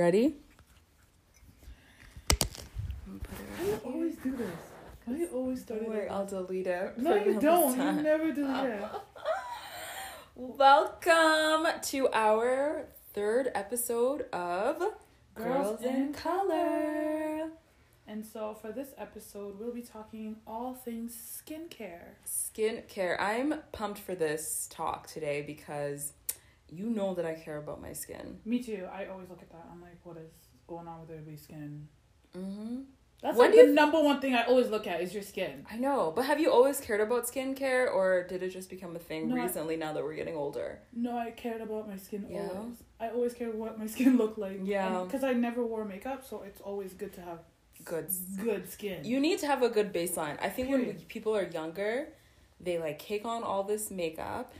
Ready? I always do this. I always start Don't it. worry, I'll delete it. No, you don't. You never do that. Welcome to our third episode of Girls Girls in in Color. And so for this episode, we'll be talking all things skincare. Skincare. I'm pumped for this talk today because you know that I care about my skin. Me too. I always look at that. I'm like, what is going on with everybody's skin? Mm-hmm. That's When like the you- number one thing I always look at is your skin. I know, but have you always cared about skincare or did it just become a thing No, I- recently now that we're getting older? No, I cared about my skin Yeah? always. I always cared what my skin looked like. Yeah. Because I never wore makeup, so it's always good to have Good. good skin. You need to have a good baseline. I think when people are younger, they like cake on all this makeup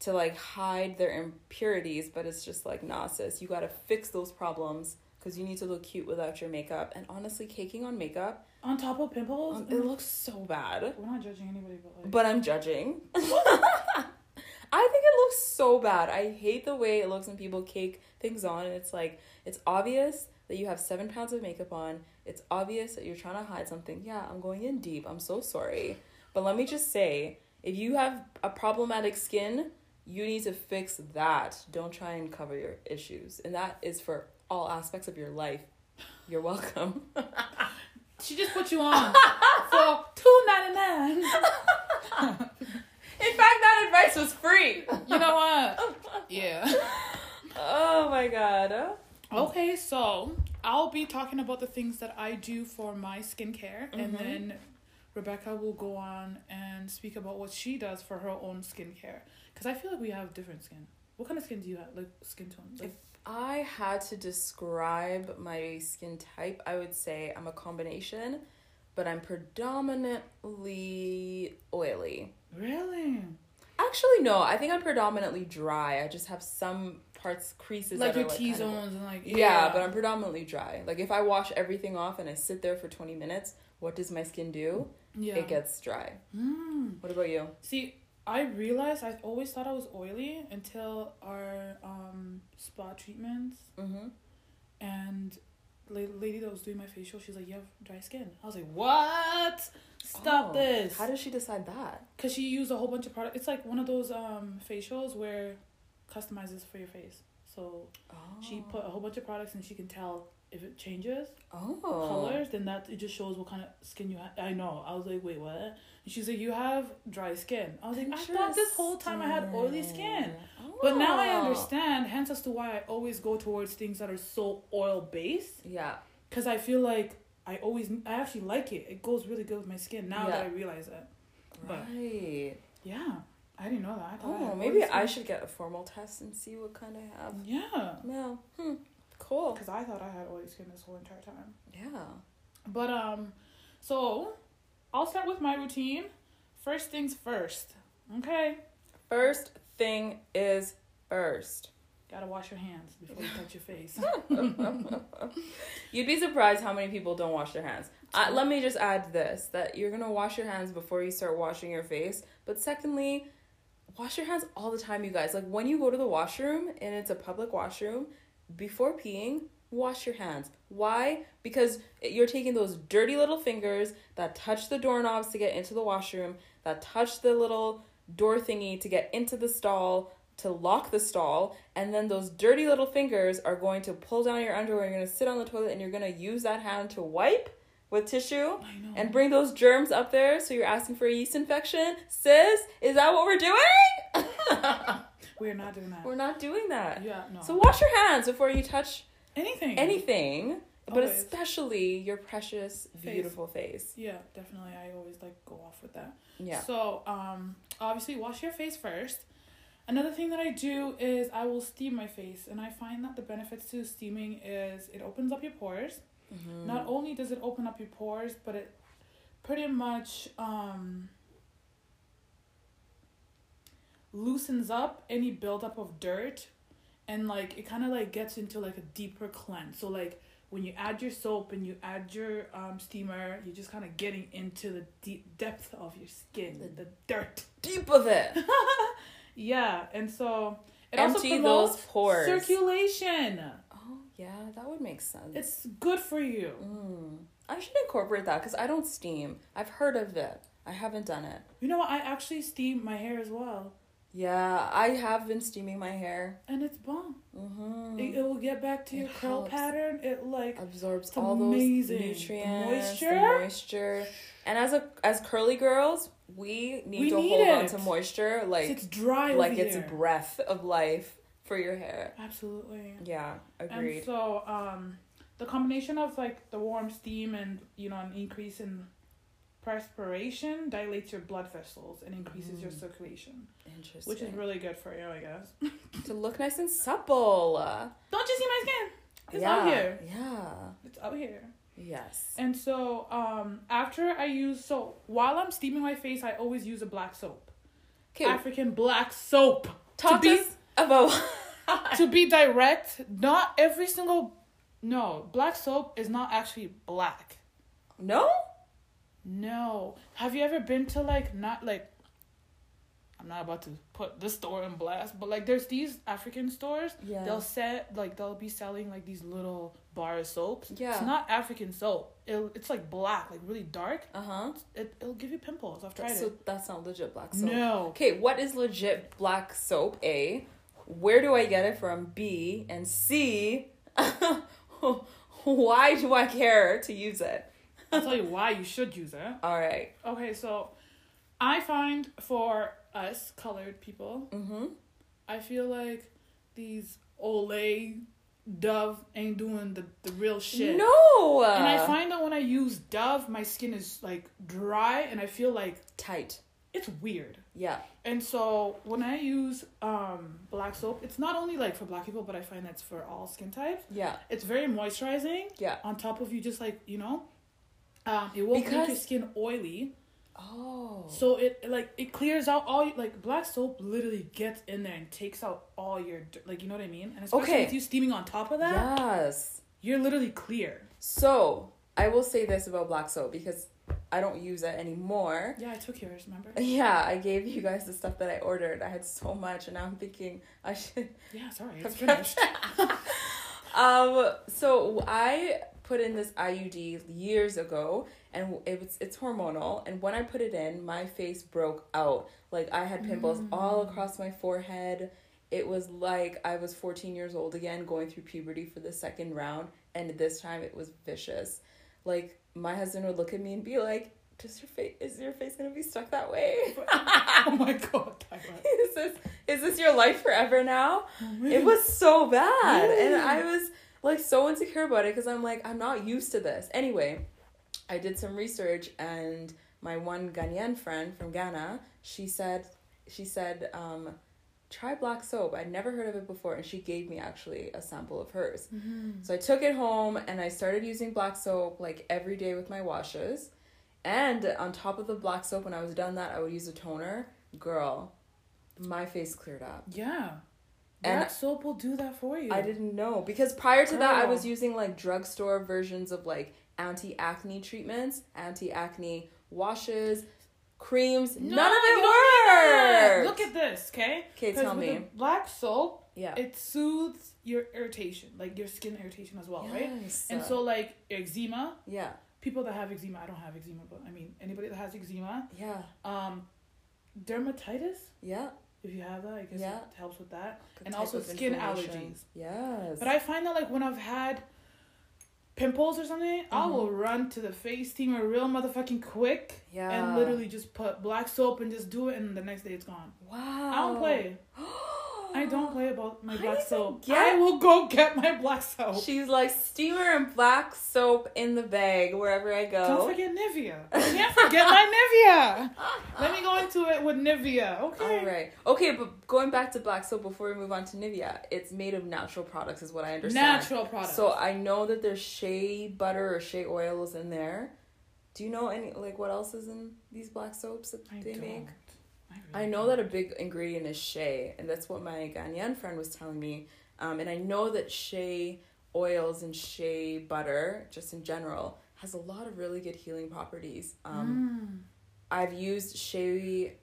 to like hide their impurities, but it's just like nah, sis. You gotta fix those problems because you need to look cute without your makeup. And honestly, caking on makeup, On top of pimples, um, it looks so bad. we're not judging anybody, but like. But I'm judging. I think it looks so bad. I hate the way it looks when people cake things on, and it's like it's obvious that you have seven pounds of makeup on. It's obvious that you're trying to hide something. Yeah, I'm going in deep. I'm so sorry. But let me just say, if you have a problematic skin, you need to fix that. Don't try and cover your issues. And that is for all aspects of your life. You're welcome. She just put you on for two ninety nine. In fact, that advice was free. You know what? Yeah. Oh my god. Okay, so I'll be talking about the things that I do for my skincare, and Mhm. then Rebecca will go on and speak about what she does for her own skincare. Because I feel like we have different skin. What kind of skin do you have? Like skin tone? Like, If I had to describe my skin type, I would say I'm a combination, but I'm predominantly oily. really? Actually, no, I think I'm predominantly dry. I just have some parts creases Like your like T kind of- zones and like yeah. but I'm predominantly dry. Like if I wash everything off and I sit there for 20 minutes, what does my skin do? yeah. It gets dry. Mm. What about you? See, I realized I always thought I was oily until our um spa treatments Mm-hmm. and the lady that was doing my facial, she's like, "You have dry skin." I was like, "What? Stop this!" Oh, How did she decide that? Cause she used a whole bunch of product. It's like one of those um facials where customizes for your face. So Oh. she put a whole bunch of products and she can tell if it changes oh. colors. Then that it just shows what kind of skin you have. I know. I was like, wait, what? And she's like, you have dry skin. I was like, I thought this whole time I had oily skin. But now I Oh. understand, hence as to why I always go towards things that are so oil based. Yeah. Cause I feel like I always, I actually like it. It goes really good with my skin now that I realize it. But- Right. Yeah, I didn't know that. I thought I Oh, maybe I should get a formal test and see what kind I have. Yeah, No. Hmm. Cool. because I thought I had oily skin this whole entire time. Yeah. But um, so I'll start with my routine. First things first. Okay, First thing is first. gotta wash your hands before you touch your face. You'd be surprised how many people don't wash their hands. Uh, let me just add this that you're gonna wash your hands before you start washing your face. But secondly, wash your hands all the time, you guys. Like when you go to the washroom and it's a public washroom, before peeing, wash your hands. Why? Because you're taking those dirty little fingers that touch the doorknobs to get into the washroom, that touch the little door thingy to get into the stall, to lock the stall, and then those dirty little fingers are going to pull down your underwear. You're going to sit on the toilet and you're going to use that hand to wipe with tissue and bring those germs up there. So you're asking for a yeast infection? Sis, is that what we're doing? We're not doing that. we're not doing that. yeah, no. So wash your hands before you touch anything. anything, but especially your precious, beautiful face. Yeah, definitely. I always like go off with that. Yeah. So, um, obviously, wash your face first. Another thing that I do is I will steam my face, and I find that the benefits to steaming is it opens up your pores. Mhm. Not only does it open up your pores, but it pretty much um loosens up any buildup of dirt, and like it kind of like gets into like a deeper cleanse. So like when you add your soap and you add your um steamer, you're just kind of getting into the deep depth of your skin, the, the dirt. Deep of it. Yeah, and so it Empty also promotes those pores. circulation. Oh, Yeah, that would make sense. It's good for you. Mm. I should incorporate that because I don't steam. I've heard of it. I haven't done it. You know what? I actually steam my hair as well, Yeah, I have been steaming my hair. and it's bomb. Mm-hmm. It, it will get back to It your curl helps. pattern. It like absorbs all amazing. those nutrients, Moisture. the moisture. And as a as curly girls, we need We to need hold on to moisture like it's dry like it's here. breath of life for your hair. Absolutely. Yeah, agreed. And so, um, the combination of like the warm steam and you know an increase in perspiration dilates your blood vessels and increases your Mm. circulation, Interesting. which is really good for you, I guess. to look nice and supple. Don't you see my skin? It's yeah. out here. Yeah. It's out here. Yes. And so, um, after I use so while I'm steaming my face, I always use a black soap. African black soap. talk to to be us about. to be direct, not every single no black soap is not actually black. no. No. Have you ever been to like not like I'm not about to put this store in blast, but like there's these African stores. Yeah. They'll set like they'll be selling like these little bar of soaps. Yeah. It's not African soap. It it's like black, like really dark. Uh huh. It it'll give you pimples. I've tried So it. that's not legit black soap. No. Okay, what is legit black soap? A. Where do I get it from? B. And C. why do I care to use it? I'll tell you why you should use it. All right. Okay, so I find for us colored people, Mm-hmm. I feel like these Olay Dove ain't doing the, the real shit. No. And I find that when I use Dove, my skin is like dry and I feel like tight. it's weird. Yeah. And so when I use um black soap, it's not only like for black people, but I find that's for all skin types. Yeah. It's very moisturizing. Yeah. On top of you just like, you know, um it won't make your skin oily. Oh. So it like it clears out all like black soap literally gets in there and takes out all your like you know what I mean. And especially Okay. with you steaming on top of that, yes. you're literally clear. So I will say this about black soap because I don't use it anymore. Yeah, I took yours. Remember? Yeah, I gave you guys the stuff that I ordered. I had so much, and now I'm thinking I should Yeah, sorry, it's finished. um. So I put in this IUD years ago, and it was it's hormonal. And when I put it in, my face broke out. Like I had pimples mm. all across my forehead. It was like I was 14 years old again, going through puberty for the second round, and this time it was vicious. Like my husband would look at me and be like, "Does your face is your face gonna be stuck that way? oh my god, is this is this your life forever now?" Oh, it was so bad, and I was like so insecure about it because I'm like I'm not used to this. Anyway, I did some research, and my one Ghanaian friend from Ghana, she said, she said, um, try black soap. I'd never heard of it before, and she gave me actually a sample of hers. So I took it home and I started using black soap like every day with my washes. And on top of the black soap, when I was done that, I would use a toner. Girl, my face cleared up. Yeah. And- Black soap will do that for you. I didn't know because prior to that, I was using like drugstore versions of like anti acne treatments, anti acne washes, creams. No, None of it that. worked. Look at this, okay? Okay, tell me. the black soap, Yeah. it soothes your irritation, like your skin irritation as well, right? Yes. And so, like eczema, yeah, people that have eczema, I don't have eczema, but I mean anybody that has eczema, yeah, um, dermatitis. yeah. If you have that, I guess Yeah. it helps with that. Good And also skin allergies. Yes. But I find that like when I've had pimples or something, I Mhm. will run to the face steamer real motherfucking quick yeah. and literally just put black soap and just do it, and the next day it's gone. Wow. I don't play. I don't play about my black soap. get- I will go get my black soap. She's like steamer and black soap in the bag wherever I go. Don't forget Nivea. I can't forget my Nivea. Let me go into it with Nivea. Okay. All right. Okay, but going back to black soap before we move on to Nivea, it's made of natural products, is what I understand. Natural products. So I know that there's shea butter or shea oils in there. Do you know any like what else is in these black soaps that I they don't. make? I, know that a big ingredient is shea, and that's what my Ghanaian friend was telling me. Um, and I know that shea oils and shea butter, just in general, has a lot of really good healing properties. Um, Mm. I've used shea,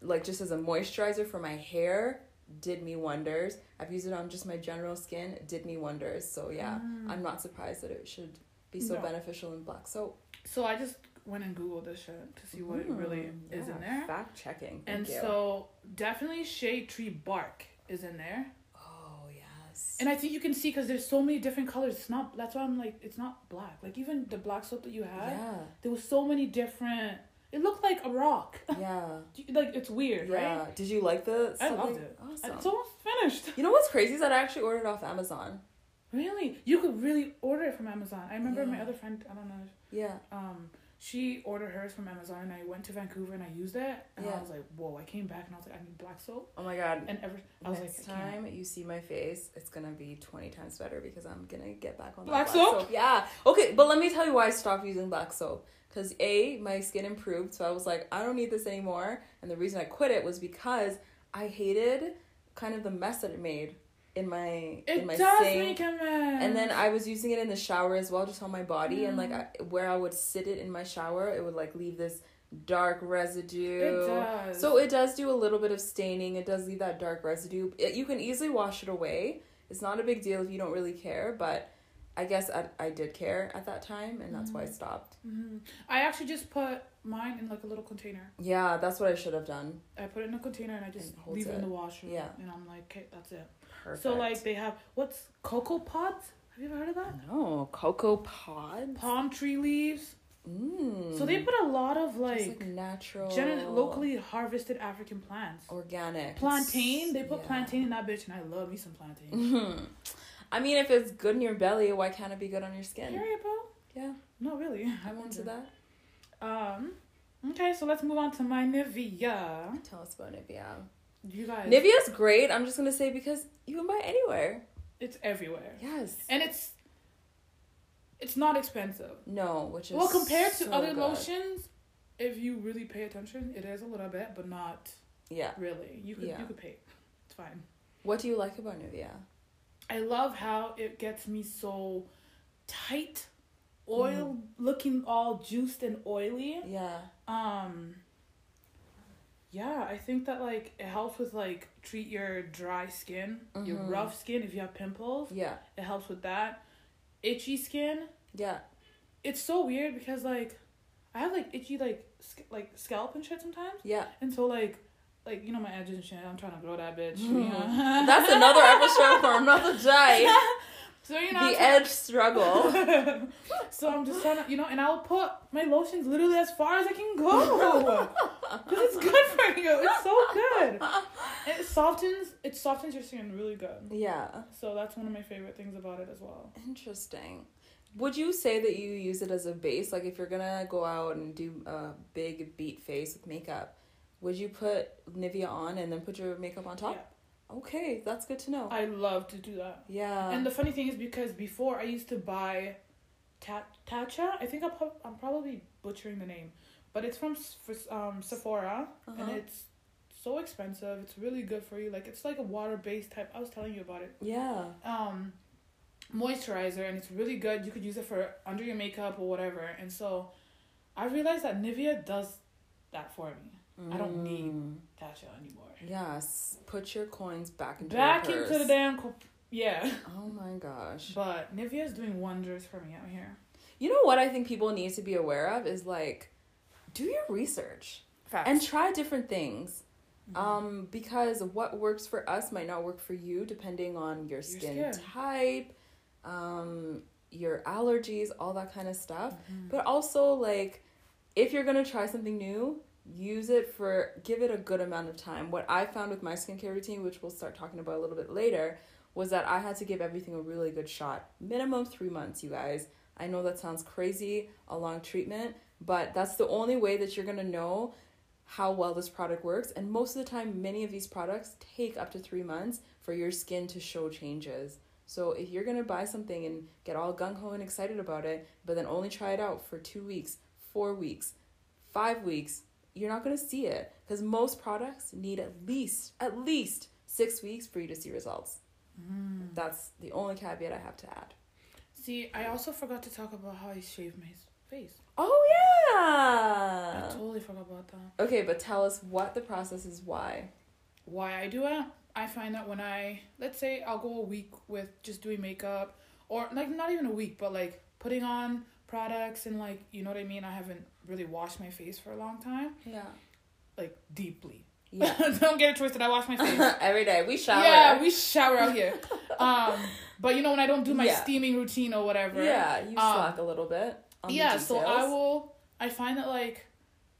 like just as a moisturizer for my hair, did me wonders. I've used it on just my general skin, did me wonders. So yeah, Mm. I'm not surprised that it should be so No. beneficial in black soap. So I just went and googled this shit to see what it really Mm, is in there. Fact checking. And you. so definitely shea tree bark is in there. oh yes. And I think you can see because there's so many different colors. It's not. That's why I'm like, it's not black. Like even the black soap that you had, yeah, there was so many different. It looked like a rock. yeah, like it's weird, yeah. right? Did you like the? I something? loved it. Awesome. It's almost finished. You know what's crazy is that I actually ordered off Amazon. Really, you could really order it from Amazon. I remember my other friend. I don't know. Yeah. Um, she ordered hers from Amazon, and I went to Vancouver and I used it, and Yeah. I was like, whoa! I came back and I was like, I need black soap, Oh my god. and ever I was Next like, time you see my face, it's gonna be twenty times better because I'm gonna get back on that Black soap? Yeah. Okay, but let me tell you why I stopped using black soap. Cause a my skin improved, so I was like, I don't need this anymore. And the reason I quit it was because I hated kind of the mess that it made in my in my does sink. make a mess. And then I was using it in the shower as well, just on my body, and like Mm. I, where I would sit it in my shower, it would like leave this dark residue. it does. So it does do a little bit of staining. It does leave that dark residue. It, you can easily wash it away. It's not a big deal if you don't really care, but I guess I, I did care at that time, and that's why I Mhm. stopped. Mhm. I actually just put mine in like a little container. Yeah, that's what I should have done. I put it in a container and I just And leave it in the washer. Yeah. And I'm like, okay, that's it. Perfect. So like they have what's cocoa pods? Have you ever heard of that? no cocoa pods. Palm tree leaves. Mm. So they put a lot of Just, like, natural, gen- locally harvested African plants. organic Plantain. They put Yeah. plantain in that bitch, and I love me some plantain. I mean, if it's good in your belly, why can't it be good on your skin? Period, bro. Yeah, No, really. I'm into that. Um. Okay, so let's move on to my Nivea. Tell us about Nivea. You guys, Nivea's great. I'm just gonna say because you can buy it anywhere. it's everywhere, Yes. and it's it's not expensive. No, which is Well, compared to other good. lotions, if you really pay attention, it is a little bit, but not Yeah. really. You could Yeah. you could pay. It's fine. What do you like about Nivea? I love how it gets me so tight, oil looking all juiced and oily. Yeah. Um yeah, I think that like it helps with like treat your dry skin, your Mhm. rough skin if you have pimples. Yeah. It helps with that. Itchy skin. Yeah. It's so weird because like I have like itchy like sc- like scalp and shit sometimes. Yeah. And so like like you know my edges and shit, I'm trying to grow that bitch. you Mhm. know? That's another episode for another day. So you know The edge struggle. so I'm just trying to, you know, and I'll put my lotions literally as far as I can go. Because it's good for you. It's so good. And it softens, it softens your skin really good. Yeah. So that's one of my favorite things about it as well. Interesting. Would you say that you use it as a base? Like if you're gonna go out and do a big beat face with makeup, would you put Nivea on and then put your makeup on top? Okay, that's good to know. I love to do that. yeah. and the funny thing is because before I used to buy Ta- Tatcha, I think I'm, prob- I'm probably butchering the name, but it's from um, Sephora and Uh-huh. it's so expensive. It's really good for you. Like it's like a water based type. I was telling you about it. yeah. um moisturizer and it's really good. You could use it for under your makeup or whatever. And so I realized that Nivea does that for me. I don't need Mm. Tatcha anymore. Yes. Put your coins back into Back your into the damn co- yeah. Oh my gosh. But Nivea is doing wonders for me out here. You know what I think people need to be aware of is like do your research Facts. and try different things. Mhm. Um, because what works for us might not work for you depending on your skin, skin. type, um, your allergies, all that kind of stuff. Mhm. But also like if you're gonna try something new, use it for give it a good amount of time. What I found with my skincare routine, which we'll start talking about a little bit later, was that I had to give everything a really good shot. Minimum three months, you guys. I know that sounds crazy, a long treatment, but that's the only way that you're gonna know how well this product works. And most of the time, many of these products take up to three months for your skin to show changes. So if you're gonna buy something and get all gung ho and excited about it, but then only try it out for two weeks, four weeks, five weeks, you're not gonna see it because most products need at least at least six weeks for you to see results. Mm. That's the only caveat I have to add. See, I also forgot to talk about how I shave my face. Oh yeah I totally forgot about that. Okay, but tell us what the process is. Why? why I do it. I find that when I let's say I'll go a week with just doing makeup or like not even a week, but like putting on products and like you know what I mean. I haven't really wash my face for a long time, Yeah. like deeply. Yeah. Don't get it twisted. I wash my face. Every day we shower. Yeah, we shower out here. Um, but you know when I don't do my Yeah. steaming routine or whatever. Yeah, you Um, slack a little bit. Yeah, so I will. I find that like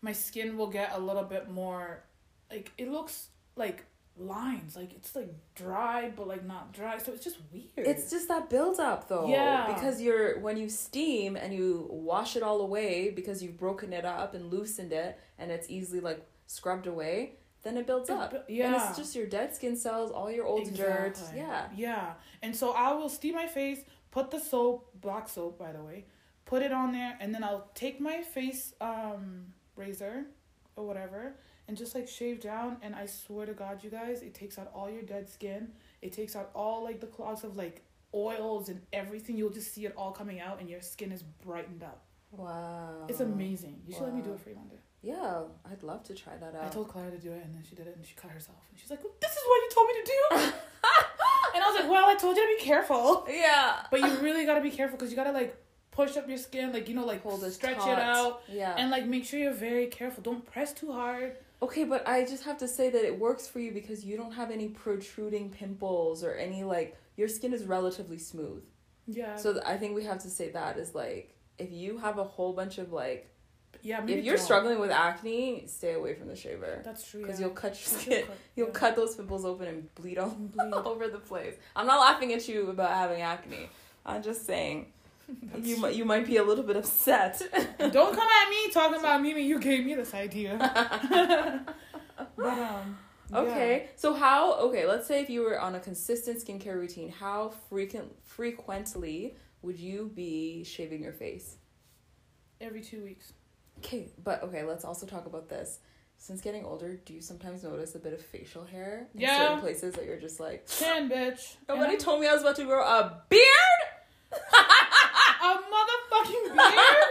my skin will get a little bit more, like it looks like lines, like it's like dry but like not dry. So it's just weird. It's just that build up though. Yeah. Because you're when you steam and you wash it all away because you've broken it up and loosened it and it's easily like scrubbed away, then it builds It up. bu- And it's just your dead skin cells, all your old dirt. Yeah. Yeah. And so I will steam my face, put the soap, black soap by the way, put it on there, and then I'll take my face um razor or whatever and just like shave down and I swear to God you guys, it takes out all your dead skin. It takes out all like the clogs of like oils and everything. You'll just see it all coming out and your skin is brightened up. Wow. It's amazing. You should let me do Wow. it for you one day. Yeah, I'd love to try that out. I told Clara to do it, and then she did it, and she cut herself. And she's like, "This is what you told me to do." and I was like, "Well, I told you to be careful." Yeah. But you really gotta be careful because you gotta like push up your skin, like you know, like Hold it stretch taut. it out, Yeah. and like make sure you're very careful. Don't press too hard. Okay, but I just have to say that it works for you because you don't have any protruding pimples or any like your skin is relatively smooth. Yeah. So th- I think we have to say that is like if you have a whole bunch of like yeah. If you're don't. struggling with acne, stay away from the shaver that's true. because yeah. you'll cut your You'll skin. cut- You'll yeah. cut those pimples open and bleed all, Bleed. all over the place. I'm not laughing at you about having acne. I'm just saying you true. might you might be a little bit upset. Don't come at me talking about Mimi. You gave me this idea. but um. yeah. Okay, so how? Okay, let's say if you were on a consistent skincare routine, how frequent frequently would you be shaving your face? Every two weeks. Okay, but okay, let's also talk about this. Since getting older, do you sometimes notice a bit of facial hair in Yeah. certain places that you're just like, Chin, bitch. nobody told me I was about to grow a beard? I'm- a motherfucking beard.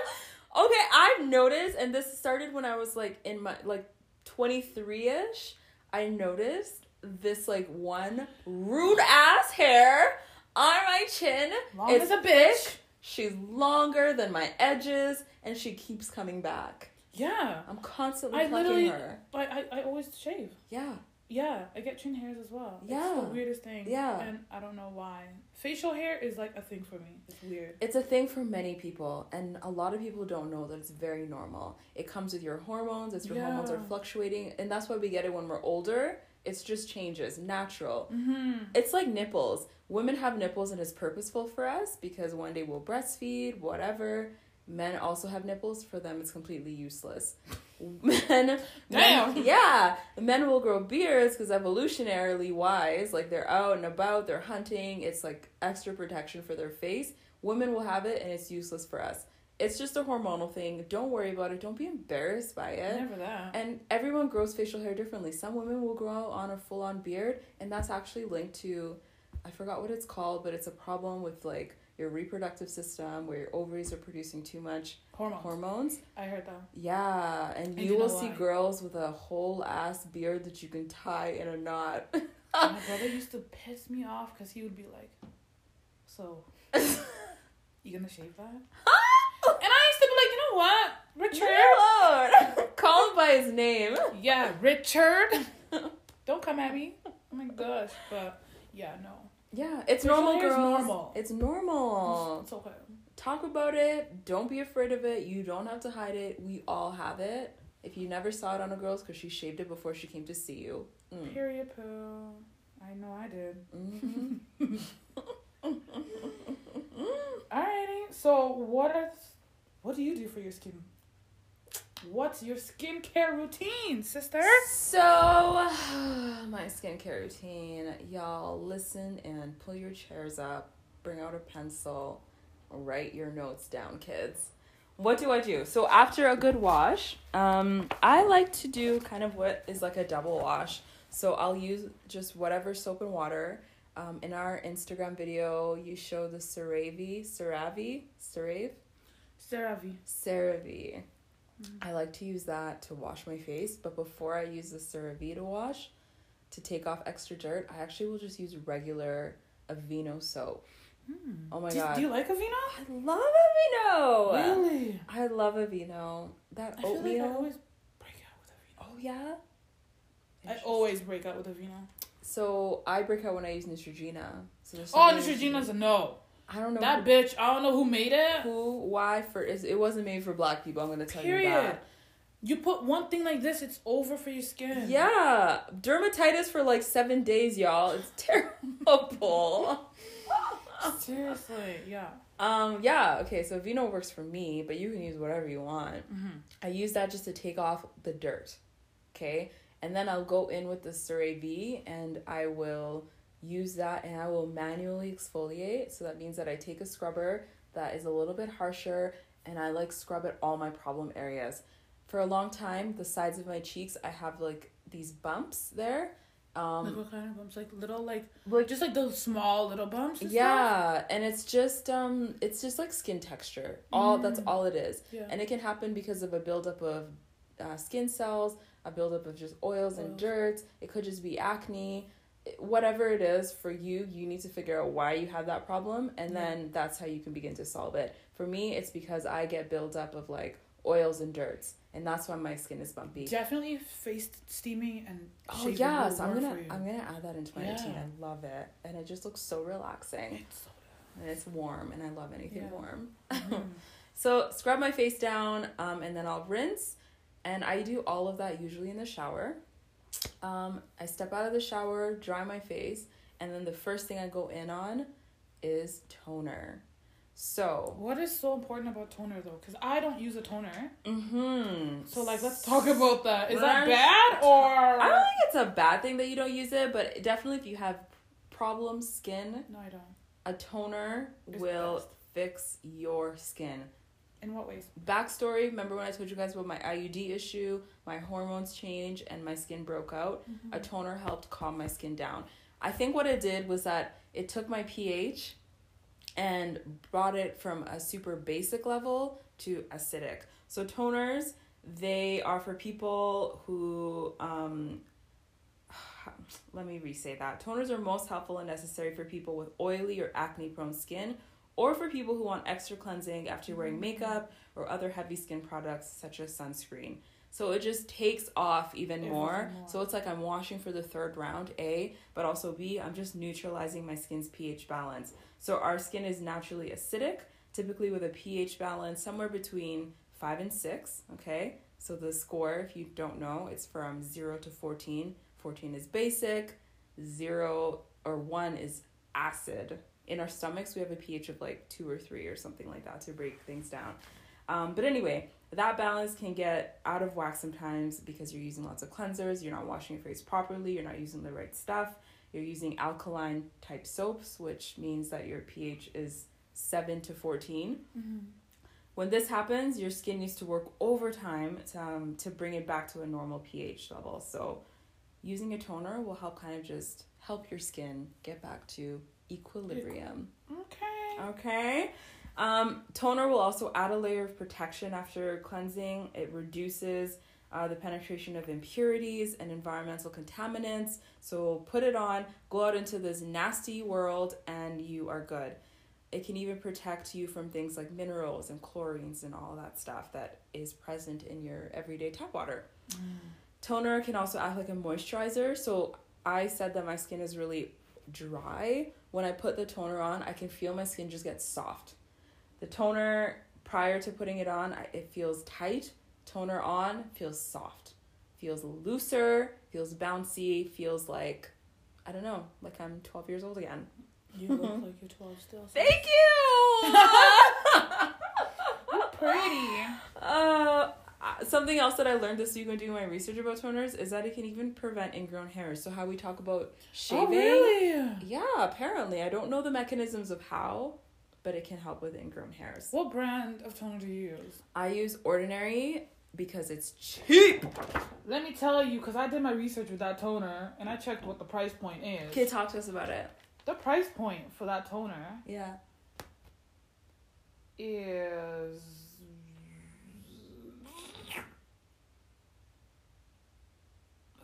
Okay, I've noticed, and this started when I was like in my like twenty three ish. I noticed this like one rude ass hair on my chin. Long It's as a bitch. She's longer than my edges, and she keeps coming back. Yeah. I'm constantly I plucking literally- her. I, I, I always shave. Yeah, Yeah, I get chin hairs as well. It's Yeah. the weirdest thing. Yeah. And I don't know why. Facial hair is like a thing for me. It's weird. it's a thing for many people, and a lot of people don't know that it's very normal. It comes with your hormones. it's your hormones are fluctuating, and that's why we get it when we're older. It's just changes, natural. Mm-hmm. It's like nipples. Women have nipples and it's purposeful for us because one day we'll breastfeed, whatever. Men also have nipples. For them, it's completely useless. Men, Damn. men yeah, men will grow beards because evolutionarily wise, like they're out and about, they're hunting. It's like extra protection for their face. Women will have it and it's useless for us. It's just a hormonal thing. Don't worry about it. Don't be embarrassed by it. Never that. And everyone grows facial hair differently. Some women will grow on a full on beard, and that's actually linked to, I forgot what it's called, but it's a problem with like your reproductive system where your ovaries are producing too much Hormones. hormones. I heard that. Yeah, and And you will see why? girls with a whole ass beard that you can tie in a knot. My brother used to piss me off because he would be like, "So, you gonna shave that?" and I used to be like, "You know what, Richard? Lord. Call him by his name. Yeah, Richard. Don't come at me. Oh my gosh, but yeah, no, Yeah, it's Facial normal, girls. normal. It's normal. it's okay. talk about it. Don't be afraid of it. You don't have to hide it. We all have it. If you never saw it on a girl's because she shaved it before she came to see you. Mm. Period poo. I know I did. Mhm. Alrighty. So what are what do you do for your skin? What's your skincare routine, sister? So, my skincare routine. Y'all listen and pull your chairs up, bring out a pencil, write your notes down, kids. What do I do? So, after a good wash, um, I like to do kind of what is like a double wash. So, I'll use just whatever soap and water. Um, in our Instagram video, you show the CeraVe, CeraVe, CeraVe, CeraVe. CeraVe. I like to use that to wash my face, but before I use the CeraVe to wash, to take off extra dirt, I actually will just use regular Aveeno soap. Hmm. Oh my do, God. Do you like Aveeno? I love Aveeno. Really? I love Aveeno. That I feel like oatmeal. I always break out with Aveeno. oh yeah. I always break out with Aveeno. So I break out when I use Neutrogena. So Oh, Neutrogena's a no. I don't know That who, bitch, I don't know who made it. who why for is it wasn't made for black people. I'm gonna tell you Period. that. You put one thing like this, it's over for your skin. Yeah, dermatitis for like seven days, y'all. It's terrible. Seriously, yeah. um, yeah. Okay, so Vino works for me, but you can use whatever you want. Mm-hmm. I use that just to take off the dirt. Okay, and then I'll go in with the CeraVe and I will use that and I will manually exfoliate. So that means that I take a scrubber that is a little bit harsher and I like scrub at all my problem areas. For a long time, the sides of my cheeks, I have like these bumps there. Um, like what kind of bumps? Like little, like like just like those small little bumps. and stuff? yeah, and it's just um, it's just like skin texture. All that's Mm. all it is. Yeah. and it can happen because of a buildup of uh, skin cells, a buildup of just oils and dirt. It could just be acne. Whatever it is for you, you need to figure out why you have that problem, and Yeah. then that's how you can begin to solve it. For me, it's because I get buildup of like oils and dirts, and that's why my skin is bumpy. Definitely face steaming and Oh yeah, so I'm gonna. I'm gonna add that into my routine. Yeah. I love it, and it just looks so relaxing, It's so and it's warm, and I love anything Yeah. warm. Mhm. So scrub my face down, um, and then I'll rinse. And I do all of that usually in the shower. Um, I step out of the shower, dry my face, and then the first thing I go in on is toner. So, What is so important about toner though? Because I don't use a toner. mm-hmm. So like, let's talk about that. Is that bad or? I don't think it's a bad thing that you don't use it, but definitely if you have problem skin, No, I don't. a toner It's will fix your skin. In what ways? backstory remember when i told you guys about my iud issue my hormones changed and my skin broke out? A toner helped calm my skin down. I think what it did was that it took my ph and brought it from a super basic level to acidic. So toners they are for people who um let me re-say that. Toners are most helpful and necessary for people with oily or acne prone skin or for people who want extra cleansing after wearing makeup or other heavy skin products such as sunscreen. So it just takes off even more. So it's like I'm washing for the third round, A, but also B, I'm just neutralizing my skin's pH balance. So our skin is naturally acidic, typically with a pH balance somewhere between 5 and 6, okay? So the score, if you don't know, it's from 0 to 14. 14 is basic, 0 or 1 is acid. In our stomachs, we have a pH of like 2 or 3 or something like that to break things down. Um, but anyway, that balance can get out of whack sometimes because you're using lots of cleansers, you're not washing your face properly, you're not using the right stuff, you're using alkaline type soaps, which means that your pH is 7 to 14. Mm-hmm. When this happens, your skin needs to work overtime to, um, to bring it back to a normal pH level. So, using a toner will help kind of just help your skin get back to equilibrium. Okay. Okay. Um, toner will also add a layer of protection after cleansing. It reduces uh, the penetration of impurities and environmental contaminants. So put it on, go out into this nasty world, and you are good. It can even protect you from things like minerals and chlorines and all that stuff that is present in your everyday tap water. Toner can also act like a moisturizer. So I said that my skin is really dry. When I put the toner on, I can feel my skin just get soft. The toner prior to putting it on, it feels tight. Toner on feels soft. Feels looser, feels bouncy, feels like I don't know, like I'm 12 years old again. You look like you're 12 still. so- Thank you. You're pretty. Uh, uh, something else that I learned this week when doing my research about toners is that it can even prevent ingrown hairs. So how we talk about oh, shaving, Oh, really? yeah, apparently I don't know the mechanisms of how, but it can help with ingrown hairs. What brand of toner do you use? I use Ordinary because it's cheap. Let me tell you, because I did my research with that toner and I checked what the price point is. Okay, talk to us about it. The price point for that toner Yeah. is.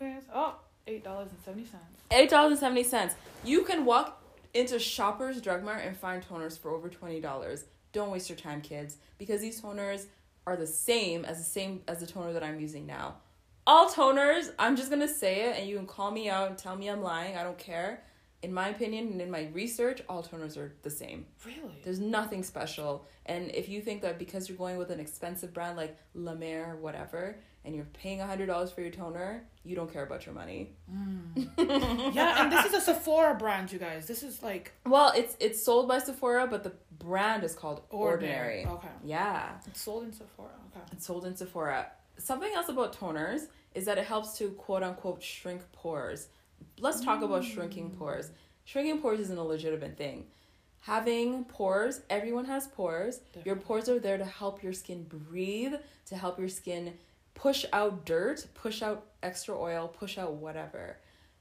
Yes. Oh, Eight dollars and seventy cents. Eight dollars and seventy cents. You can walk into Shoppers Drug Mart and find toners for over twenty dollars. Don't waste your time, kids, because these toners are the same as the same as the toner that I'm using now. All toners, I'm just gonna say it, and you can call me out and tell me I'm lying. I don't care. In my opinion and in my research, all toners are the same. Really? There's nothing special. And if you think that because you're going with an expensive brand like La Mer, whatever, and you're paying $100 for your toner, you don't care about your money. Mm. yeah, and this is a Sephora brand, you guys. This is like Well, it's it's sold by Sephora, but the brand is called ordinary. Ordinary. Okay. Yeah. It's sold in Sephora. Okay. It's sold in Sephora. Something else about toners is that it helps to quote unquote shrink pores. Let's talk about mm. shrinking pores. Shrinking pores isn't a legitimate thing. Having pores, everyone has pores. Your pores are there to help your skin breathe, to help your skin push out dirt, push out extra oil, push out whatever.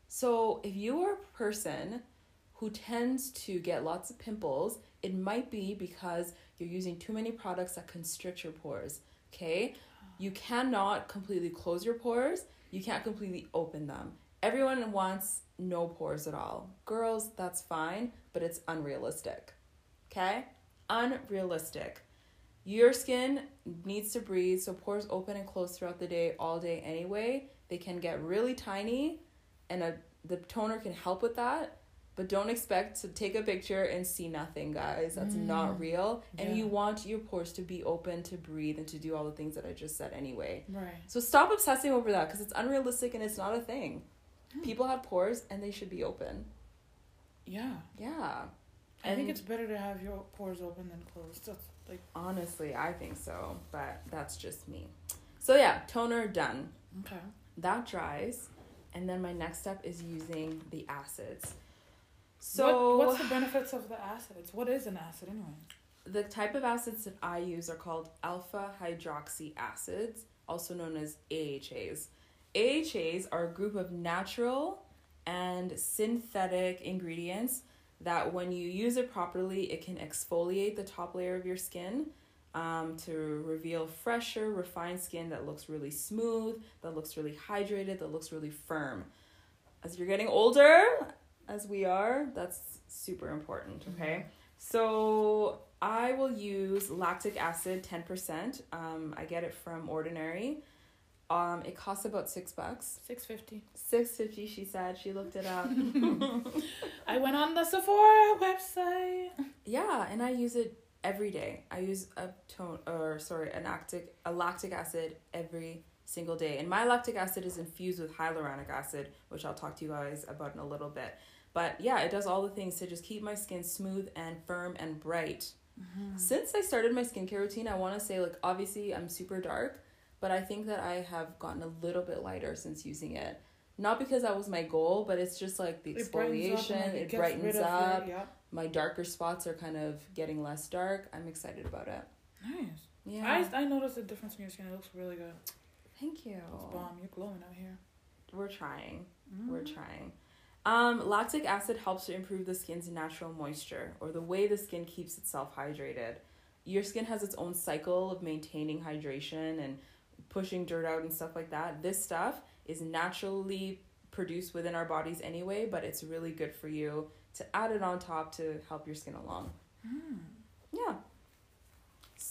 So, if you are a person who tends to get lots of pimples, it might be because you're using too many products that constrict your pores. Okay? You cannot completely close your pores, you can't completely open them. Everyone wants no pores at all. Girls, that's fine, but it's unrealistic. Okay? Unrealistic. Your skin needs to breathe, so pores open and close throughout the day, all day anyway. They can get really tiny, and a, the toner can help with that. But don't expect to take a picture and see nothing, guys. That's mm. not real. And Yeah. you want your pores to be open, to breathe, and to do all the things that I just said anyway. Right. So stop obsessing over that because it's unrealistic and it's not a thing. People have pores and they should be open. Yeah. Yeah. I think it's better to have your pores open than closed. That's like Honestly, I think so, but that's just me. So yeah, toner done. okay. That dries, and then my next step is using the acids. So what, what's the benefits of the acids? What is an acid anyway? the type of acids that I use are called alpha hydroxy acids, also known as AHAs. AHAs are a group of natural and synthetic ingredients that, when you use it properly, it can exfoliate the top layer of your skin um, to reveal fresher, refined skin that looks really smooth, that looks really hydrated, that looks really firm. As you're getting older, as we are, that's super important, okay? So I will use lactic acid 10%. Um, I get it from Ordinary. Um, it costs about six bucks. Six fifty. Six fifty, she said. She looked it up. I went on the Sephora website. yeah, and I use it every day. I use a tone or sorry, an lactic a lactic acid every single day. And my lactic acid is infused with hyaluronic acid, which I'll talk to you guys about in a little bit. But yeah, it does all the things to just keep my skin smooth and firm and bright. Since I started my skincare routine, I want to say like obviously I'm super dark, but I think that I have gotten a little bit lighter since using it. Not because that was my goal, but it's just like the It brightens up exfoliation, it brightens rid of your- up. yeah. My darker spots are kind of getting less dark. I'm excited about it. Nice. Yeah. I I noticed a difference in your skin. It looks really good. Thank you. It's bomb. You're glowing out here. We're trying. Mm. We're trying. Um, lactic acid helps to improve the skin's natural moisture or the way the skin keeps itself hydrated. Your skin has its own cycle of maintaining hydration and pushing dirt out and stuff like that. This stuff is naturally produced within our bodies anyway, but it's really good for you to add it on top to help your skin along. Yeah.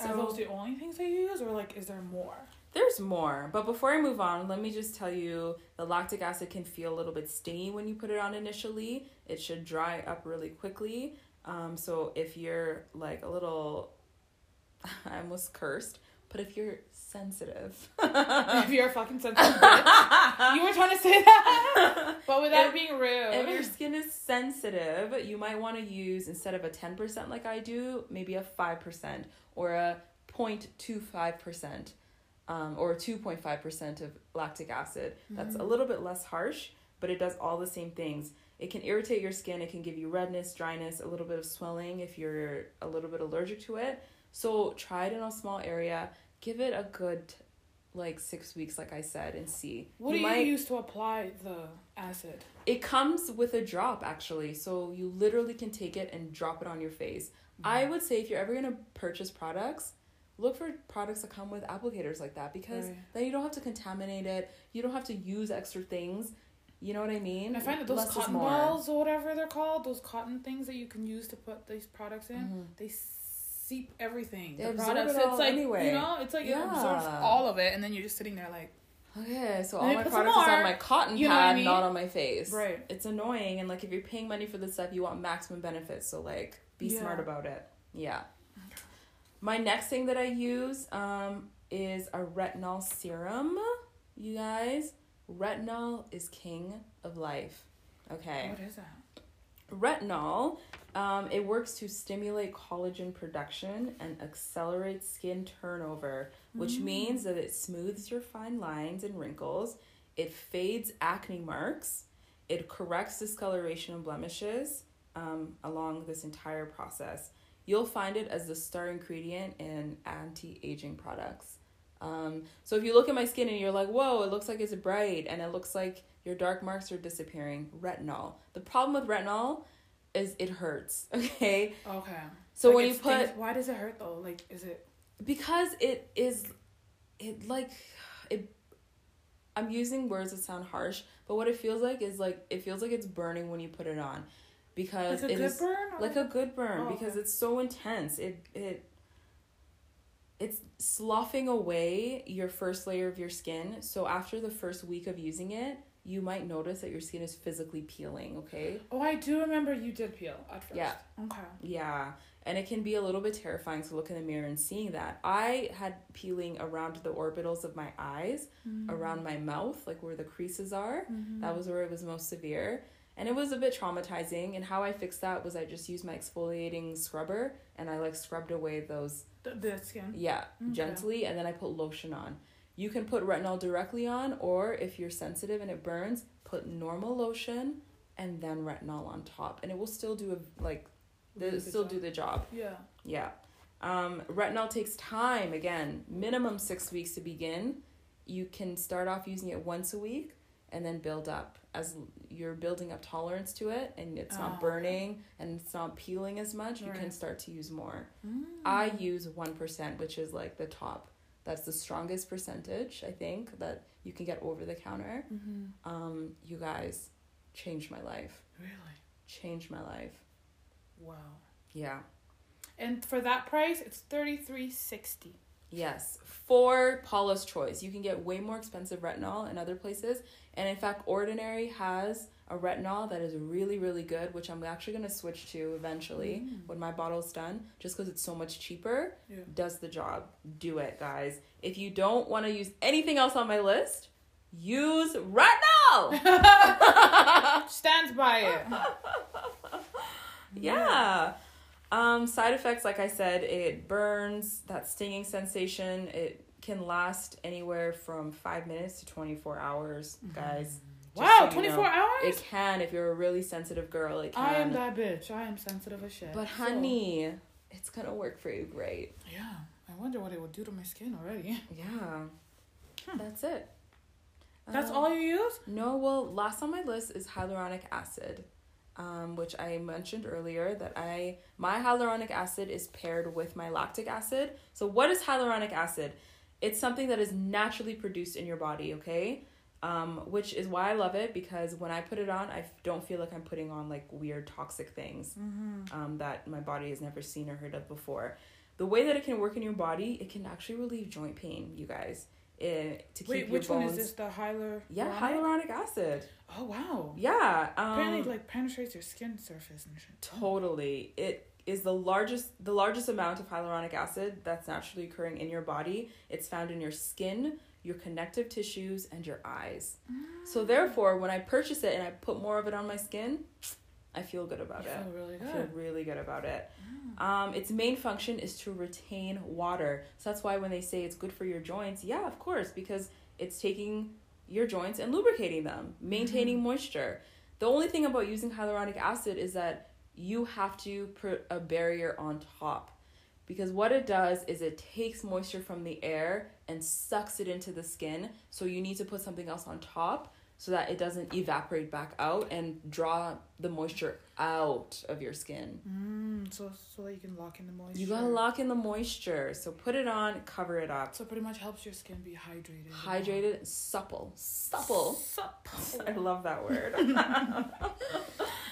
Are those are the only things that you use, or like, is there more? There's more, but before I move on, let me just tell you the lactic acid can feel a little bit stingy when you put it on initially. It should dry up really quickly. Um, so if you're like a little, I almost cursed, but if you're sensitive, if you're a fucking sensitive bitch. you were trying to say that, but without If- being rude. if your skin is sensitive, you might want to use instead of a 10% like I do, maybe a 5% or a 0.25%. Um, or 2.5% of lactic acid. That's a little bit less harsh, but it does all the same things. It can irritate your skin, it can give you redness, dryness, a little bit of swelling if you're a little bit allergic to it. So try it in a small area. Give it a good like six weeks, like I said, and see. what do you use to apply the acid? It comes with a drop actually, so you literally can take it and drop it on your face. I would say if you're ever gonna purchase products, look for products that come with applicators like that because Right. then you don't have to contaminate it. You don't have to use extra things. You know what I mean? I find that those Less cotton balls or whatever they're called, those cotton things that you can use to put these products in, Mhm. they seep everything. They the absorb products. it it's like anyway. you know, it's like it absorbs all of it, and then you're just sitting there like, Okay, so all my products product is on my cotton you know what I pad, mean? not on my face. Right. It's annoying, and like if you're paying money for this stuff, you want maximum benefits. So like, be Yeah. smart about it. Yeah. My next thing that I use um is a retinol serum. You guys, retinol is king of life. Okay. what is that? Retinol, um, it works to stimulate collagen production and accelerate skin turnover, which Mm. means that it smooths your fine lines and wrinkles, it fades acne marks, it corrects discoloration and blemishes um, along this entire process. You'll find it as the star ingredient in anti aging products. Um, so if you look at my skin and you're like, whoa, it looks like it's bright and it looks like your dark marks are disappearing, retinol. The problem with retinol is it hurts, okay? Okay. So Like, when you put stings- why does it hurt though? Like, is it? because it is it like it I'm using words that sound harsh, but what it feels like is like it feels like it's burning when you put it on. Because Like a it good is- like a good burn Oh, because it's so intense. It it it's sloughing away your first layer of your skin. So after the first week of using it, you might notice that your skin is physically peeling, okay? Oh, I do remember you did peel at first. Yeah. Okay. Yeah, and it can be a little bit terrifying to look in the mirror and seeing that. I had peeling around the orbitals of my eyes, around my mouth, like where the creases are. Mm-hmm. That was where it was most severe. And it was a bit traumatizing. And how I fixed that was I just used my exfoliating scrubber and I like scrubbed away those, The, the skin. yeah, Okay. gently. And then I put lotion on. You can put retinol directly on, or if you're sensitive and it burns, put normal lotion and then retinol on top. And it will still do a, like, Really still job. do the job. Yeah. Yeah. Um, retinol takes time, again, minimum six weeks to begin. You can start off using it once a week and then build up as you're building up tolerance to it and it's Oh, not burning and it's not peeling as much. You can start to use more. Mm. I use 1%, which is like the top. That's the strongest percentage, I think, that you can get over the counter. Mm-hmm. Um, you guys changed my life. Really? Changed my life. Wow. Yeah. And for that price, it's thirty three sixty. Yes, for Paula's Choice. You can get way more expensive retinol in other places. And in fact, Ordinary has a retinol that is really, really good, which I'm actually going to switch to eventually Mm. when my bottle's done, just because it's so much cheaper. Yeah. Does the job. Do it, guys. If you don't want to use anything else on my list, use retinol! Stands by it. Yeah. Um, side effects, like I said, it burns, that stinging sensation. It can last anywhere from five minutes to 24 hours, guys. Just Wow, so you twenty four know. hours. It can if you're a really sensitive girl. It can. I am that bitch. I am sensitive as shit. But So- honey, it's gonna work for you great. yeah. I wonder what it would do to my skin already. Yeah. Hmm. That's it. That's Um, all you use? No, well, last on my list is hyaluronic acid, um, which I mentioned earlier that I my hyaluronic acid is paired with my lactic acid. So what is hyaluronic acid? It's something that is naturally produced in your body, okay? Um, which is why I love it because when I put it on, I don't feel like I'm putting on like weird toxic things Mm-hmm. um, that my body has never seen or heard of before. The way that it can work in your body, it can actually relieve joint pain, you guys. It, to keep Wait, your which one is this? The hyalur? Yeah, hyaluronic acid. Oh wow. Yeah. Um, Apparently, it, like penetrates your skin surface and shit. totally. It is the largest the largest amount of hyaluronic acid that's naturally occurring in your body. It's found in your skin, your connective tissues, and your eyes. So mm. therefore, when I purchase it and I put more of it on my skin, I feel good about You it. feel really I feel really good about it. Mm. Um, its main function is to retain water. So that's why when they say it's good for your joints, yeah, of course, because it's taking your joints and lubricating them, maintaining mm. moisture. The only thing about using hyaluronic acid is that you have to put a barrier on top. Because what it does is it takes moisture from the air and sucks it into the skin. So you need to put something else on top so that it doesn't evaporate back out and draw the moisture out of your skin. Mm, so so that you can lock in the moisture. You gotta lock in the moisture. So put it on, cover it up. So it pretty much helps your skin be hydrated. Hydrated, supple. Supple. Supple. I love that word.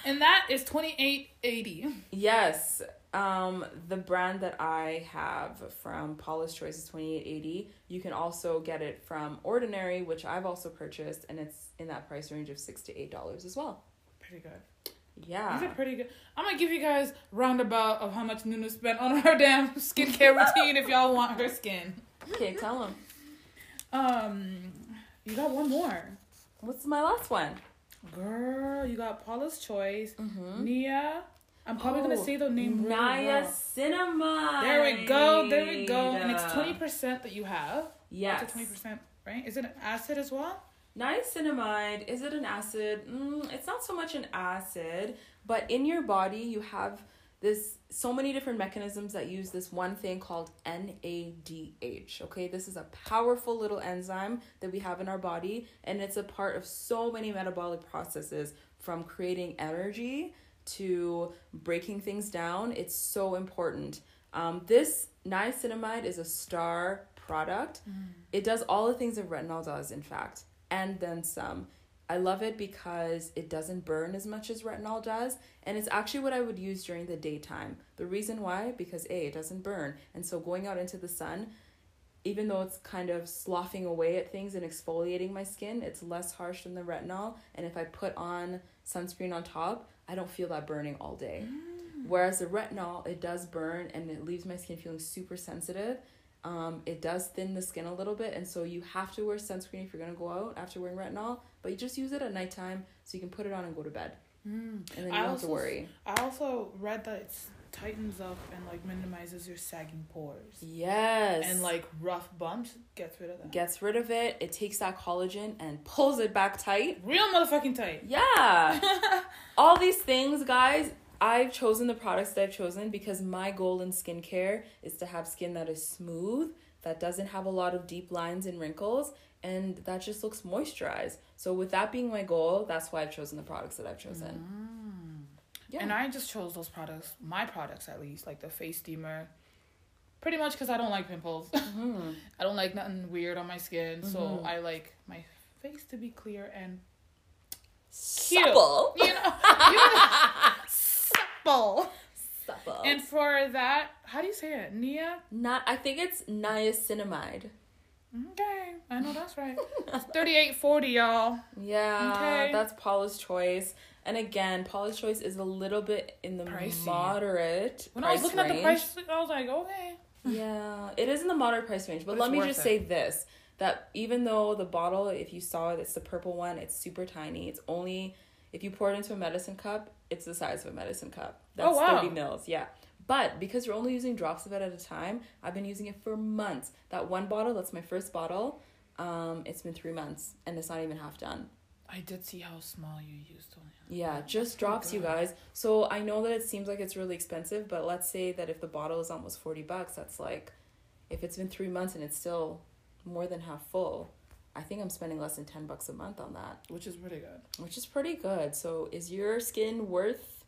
And that is twenty eight eighty. yes. Um, the brand that I have from Paula's Choice is 2880. You can also get it from Ordinary, which I've also purchased, and it's in that price range of six to eight dollars as well. Pretty good. Yeah. These are pretty good. I'm gonna give you guys roundabout of how much Nunu spent on her damn skincare routine if y'all want her skin. Okay, tell them. Um, you got one more, What's my last one? girl. You got Paula's Choice, Mm-hmm. Nia. I'm probably gonna Oh, say the name really wrong. Niacinamide. There we go. There we go. And it's twenty percent that you have. Yes. It's twenty percent, right? Is it an acid as well? Niacinamide, is it an acid? Mm, it's not so much an acid, but in your body you have this so many different mechanisms that use this one thing called NADH. Okay, this is a powerful little enzyme that we have in our body, and it's a part of so many metabolic processes from creating energy to breaking things down. It's so important. Um, this niacinamide is a star product. It does all the things that retinol does, in fact, and then some. I love it because it doesn't burn as much as retinol does, and it's actually what I would use during the daytime. The reason why, because A, it doesn't burn, and so going out into the sun, even though it's kind of sloughing away at things and exfoliating my skin, it's less harsh than the retinol, and if I put on sunscreen on top, I don't feel that burning all day. Whereas the retinol, it does burn and it leaves my skin feeling super sensitive. Um, it does thin the skin a little bit, and so you have to wear sunscreen if you're gonna go out after wearing retinol. But you just use it at nighttime, so you can put it on and go to bed, Mm. and then you I don't have also to worry. I also read that it tightens up and like minimizes your sagging pores. Yes, And like rough bumps gets rid of that. gets rid of it. It takes that collagen and pulls it back tight. Real motherfucking tight. Yeah, all these things, guys. I've chosen the products that I've chosen because my goal in skincare is to have skin that is smooth, that doesn't have a lot of deep lines and wrinkles, and that just looks moisturized. So, with that being my goal, that's why I've chosen the products that I've chosen. Mm. Yeah. And I just chose those products, my products at least, like the face steamer. Pretty much because I don't like pimples. Mhm. I don't like nothing weird on my skin. So Mhm. I like my face to be clear and Cute. Supple. you know, you know supple. Supple. And for that, how do you say it? Nia? Not, I think it's niacinamide. Okay, I know that's right. Thirty-eight forty, y'all. Yeah, Okay. that's Paula's choice. And again, Paula's choice is a little bit in the Pricey. moderate When I was looking at the price, I was like, okay. Yeah, it is in the moderate price range. But, But let me just it. say this that even though the bottle, if you saw it, it's the purple one, it's super tiny. It's only, if you pour it into a medicine cup, it's the size of a medicine cup. That's Oh, wow. 30 mils, yeah. But because you're only using drops of it at a time, I've been using it for months. That one bottle, that's my first bottle, um, it's been three months and it's not even half done. I did see how small you used to. Yeah, just drops, you guys. So I know that it seems like it's really expensive, but let's say that if the bottle is almost 40 bucks, that's like, if it's been three months and it's still more than half full, I think I'm spending less than 10 bucks a month on that, Which is pretty good. which is pretty good. So is your skin worth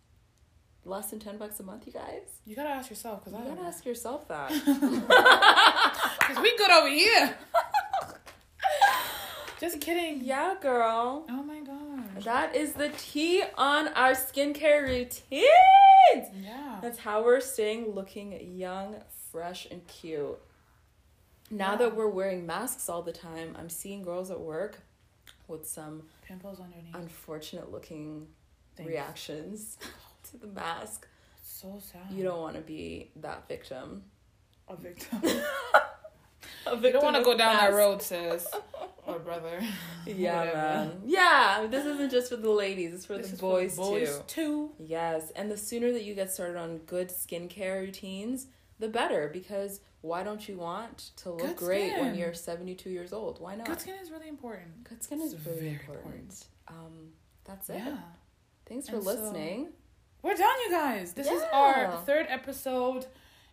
less than 10 bucks a month, you guys? You gotta ask yourself, because You I gotta ask yourself that. Because we good over here. Just kidding. yeah, girl. Oh my gosh. That is the tea on our skincare routine. Yeah. That's how we're staying looking young, fresh, and cute. Now Yeah. that we're wearing masks all the time, I'm seeing girls at work with some Pimples underneath. unfortunate looking Things. reactions to the mask. So sad. You don't want to be that victim. a victim. A You don't want to go down that road, sis. Or brother. Yeah, Whatever. man. Yeah, this isn't just for the ladies, it's for This the is boys, for boys too. too. Yes, and the sooner that you get started on good skincare routines, the better. Because why don't you want to look Good great when you're 72 years old? Why not? Good skin is really important. Good skin is It's really very important. important. Um, that's it. Yeah. Thanks for And so- listening. We're done, you guys. This is our third episode.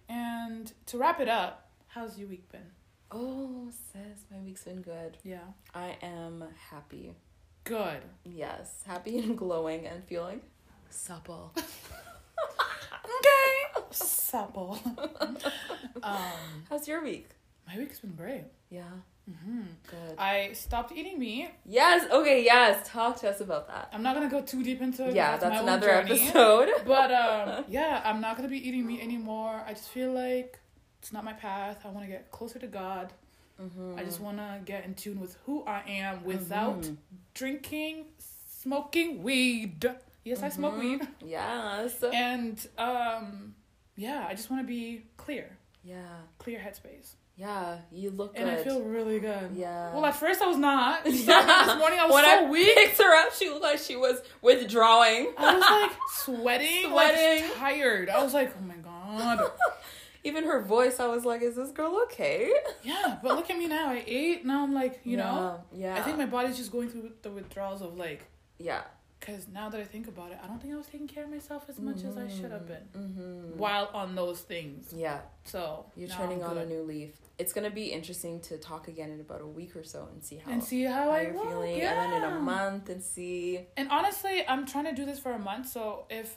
And to wrap it up, how's your week been? Oh, sis, my week's been good. Yeah. I am happy. good. Yes, happy and glowing and feeling supple. Okay. Supple. um, How's your week? my week's been great. Yeah, hmm good. I stopped eating meat. yes, okay, yes. Talk to us about that. I'm not gonna go too deep into it. Yeah, that's, my that's own another journey. episode. But um, yeah, I'm not gonna be eating meat anymore. I just feel like it's not my path. I want to get closer to God. Mhm. I just want to get in tune with who I am without Mhm. drinking, smoking weed. Yes, I smoke Mhm. weed. Yes. And um, yeah, I just want to be clear, Yeah, clear headspace, yeah. You look good. and I feel really good. Yeah. Well, at first I was not. this Yeah. morning I was when so I weak. picked her up, she looked like she was withdrawing. I was like sweating, Sweating. like tired. I was like, oh my god. Even her voice, I was like, "Is this girl okay?" Yeah, but look at me now. I ate. Now I'm like, you know, Yeah. I think my body's just going through the withdrawals of like, Yeah. because now that I think about it, I don't think I was taking care of myself as much as I should have been Mm-hmm. while on those things. Yeah. So You're turning on a new leaf. It's gonna be interesting to talk again in about a week or so and see how, and see how, how I you're look, feeling, Yeah. and then in a month and see. And honestly, I'm trying to do this for a month. So if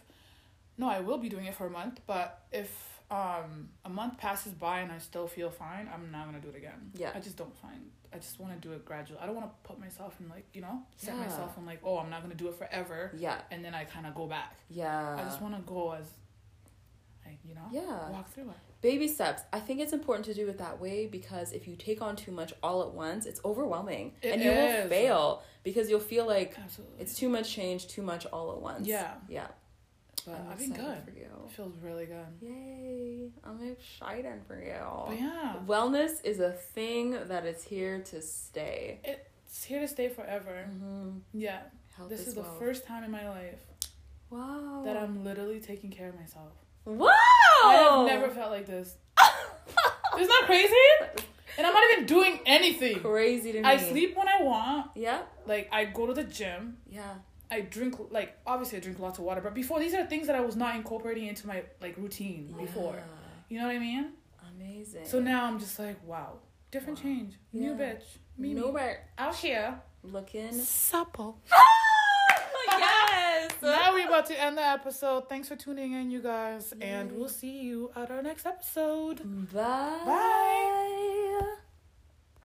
no, I will be doing it for a month. But if um a month passes by and I still feel fine, I'm not gonna do it again. Yeah. I just don't find. I just want to do it gradual. I don't want to put myself in like you know set Yeah. myself in like oh I'm not gonna do it forever Yeah. and then I kind of go back. Yeah. I just want to go as, I you know Yeah. walk through it. Baby steps. I think it's important to do it that way because if you take on too much all at once, it's overwhelming. It and you will fail because you'll feel like Absolutely. it's too much change, too much all at once. Yeah. Yeah. But I'm I've been good. for you. It feels really good. Yay. I'm excited for you. But yeah, Wellness is a thing that is here to stay. it's here to stay forever. Mm-hmm. Yeah, Health this is the wealth. first time in my life Wow. that I'm literally taking care of myself. Wow. I have never felt like this. Isn't that crazy? And I'm not even doing anything. crazy to me. I sleep when I want. Yeah. Like I go to the gym. Yeah. I drink like obviously I drink lots of water, but before these are things that I was not incorporating into my like routine before. You know what I mean? Amazing. So now I'm just like, wow, different Wow. change, new bitch, me, no me, better. out here, Looking. supple. Ah! Oh yes. now we're about to end the episode. Thanks for tuning in, you guys, and we'll see you at our next episode. Bye. Bye.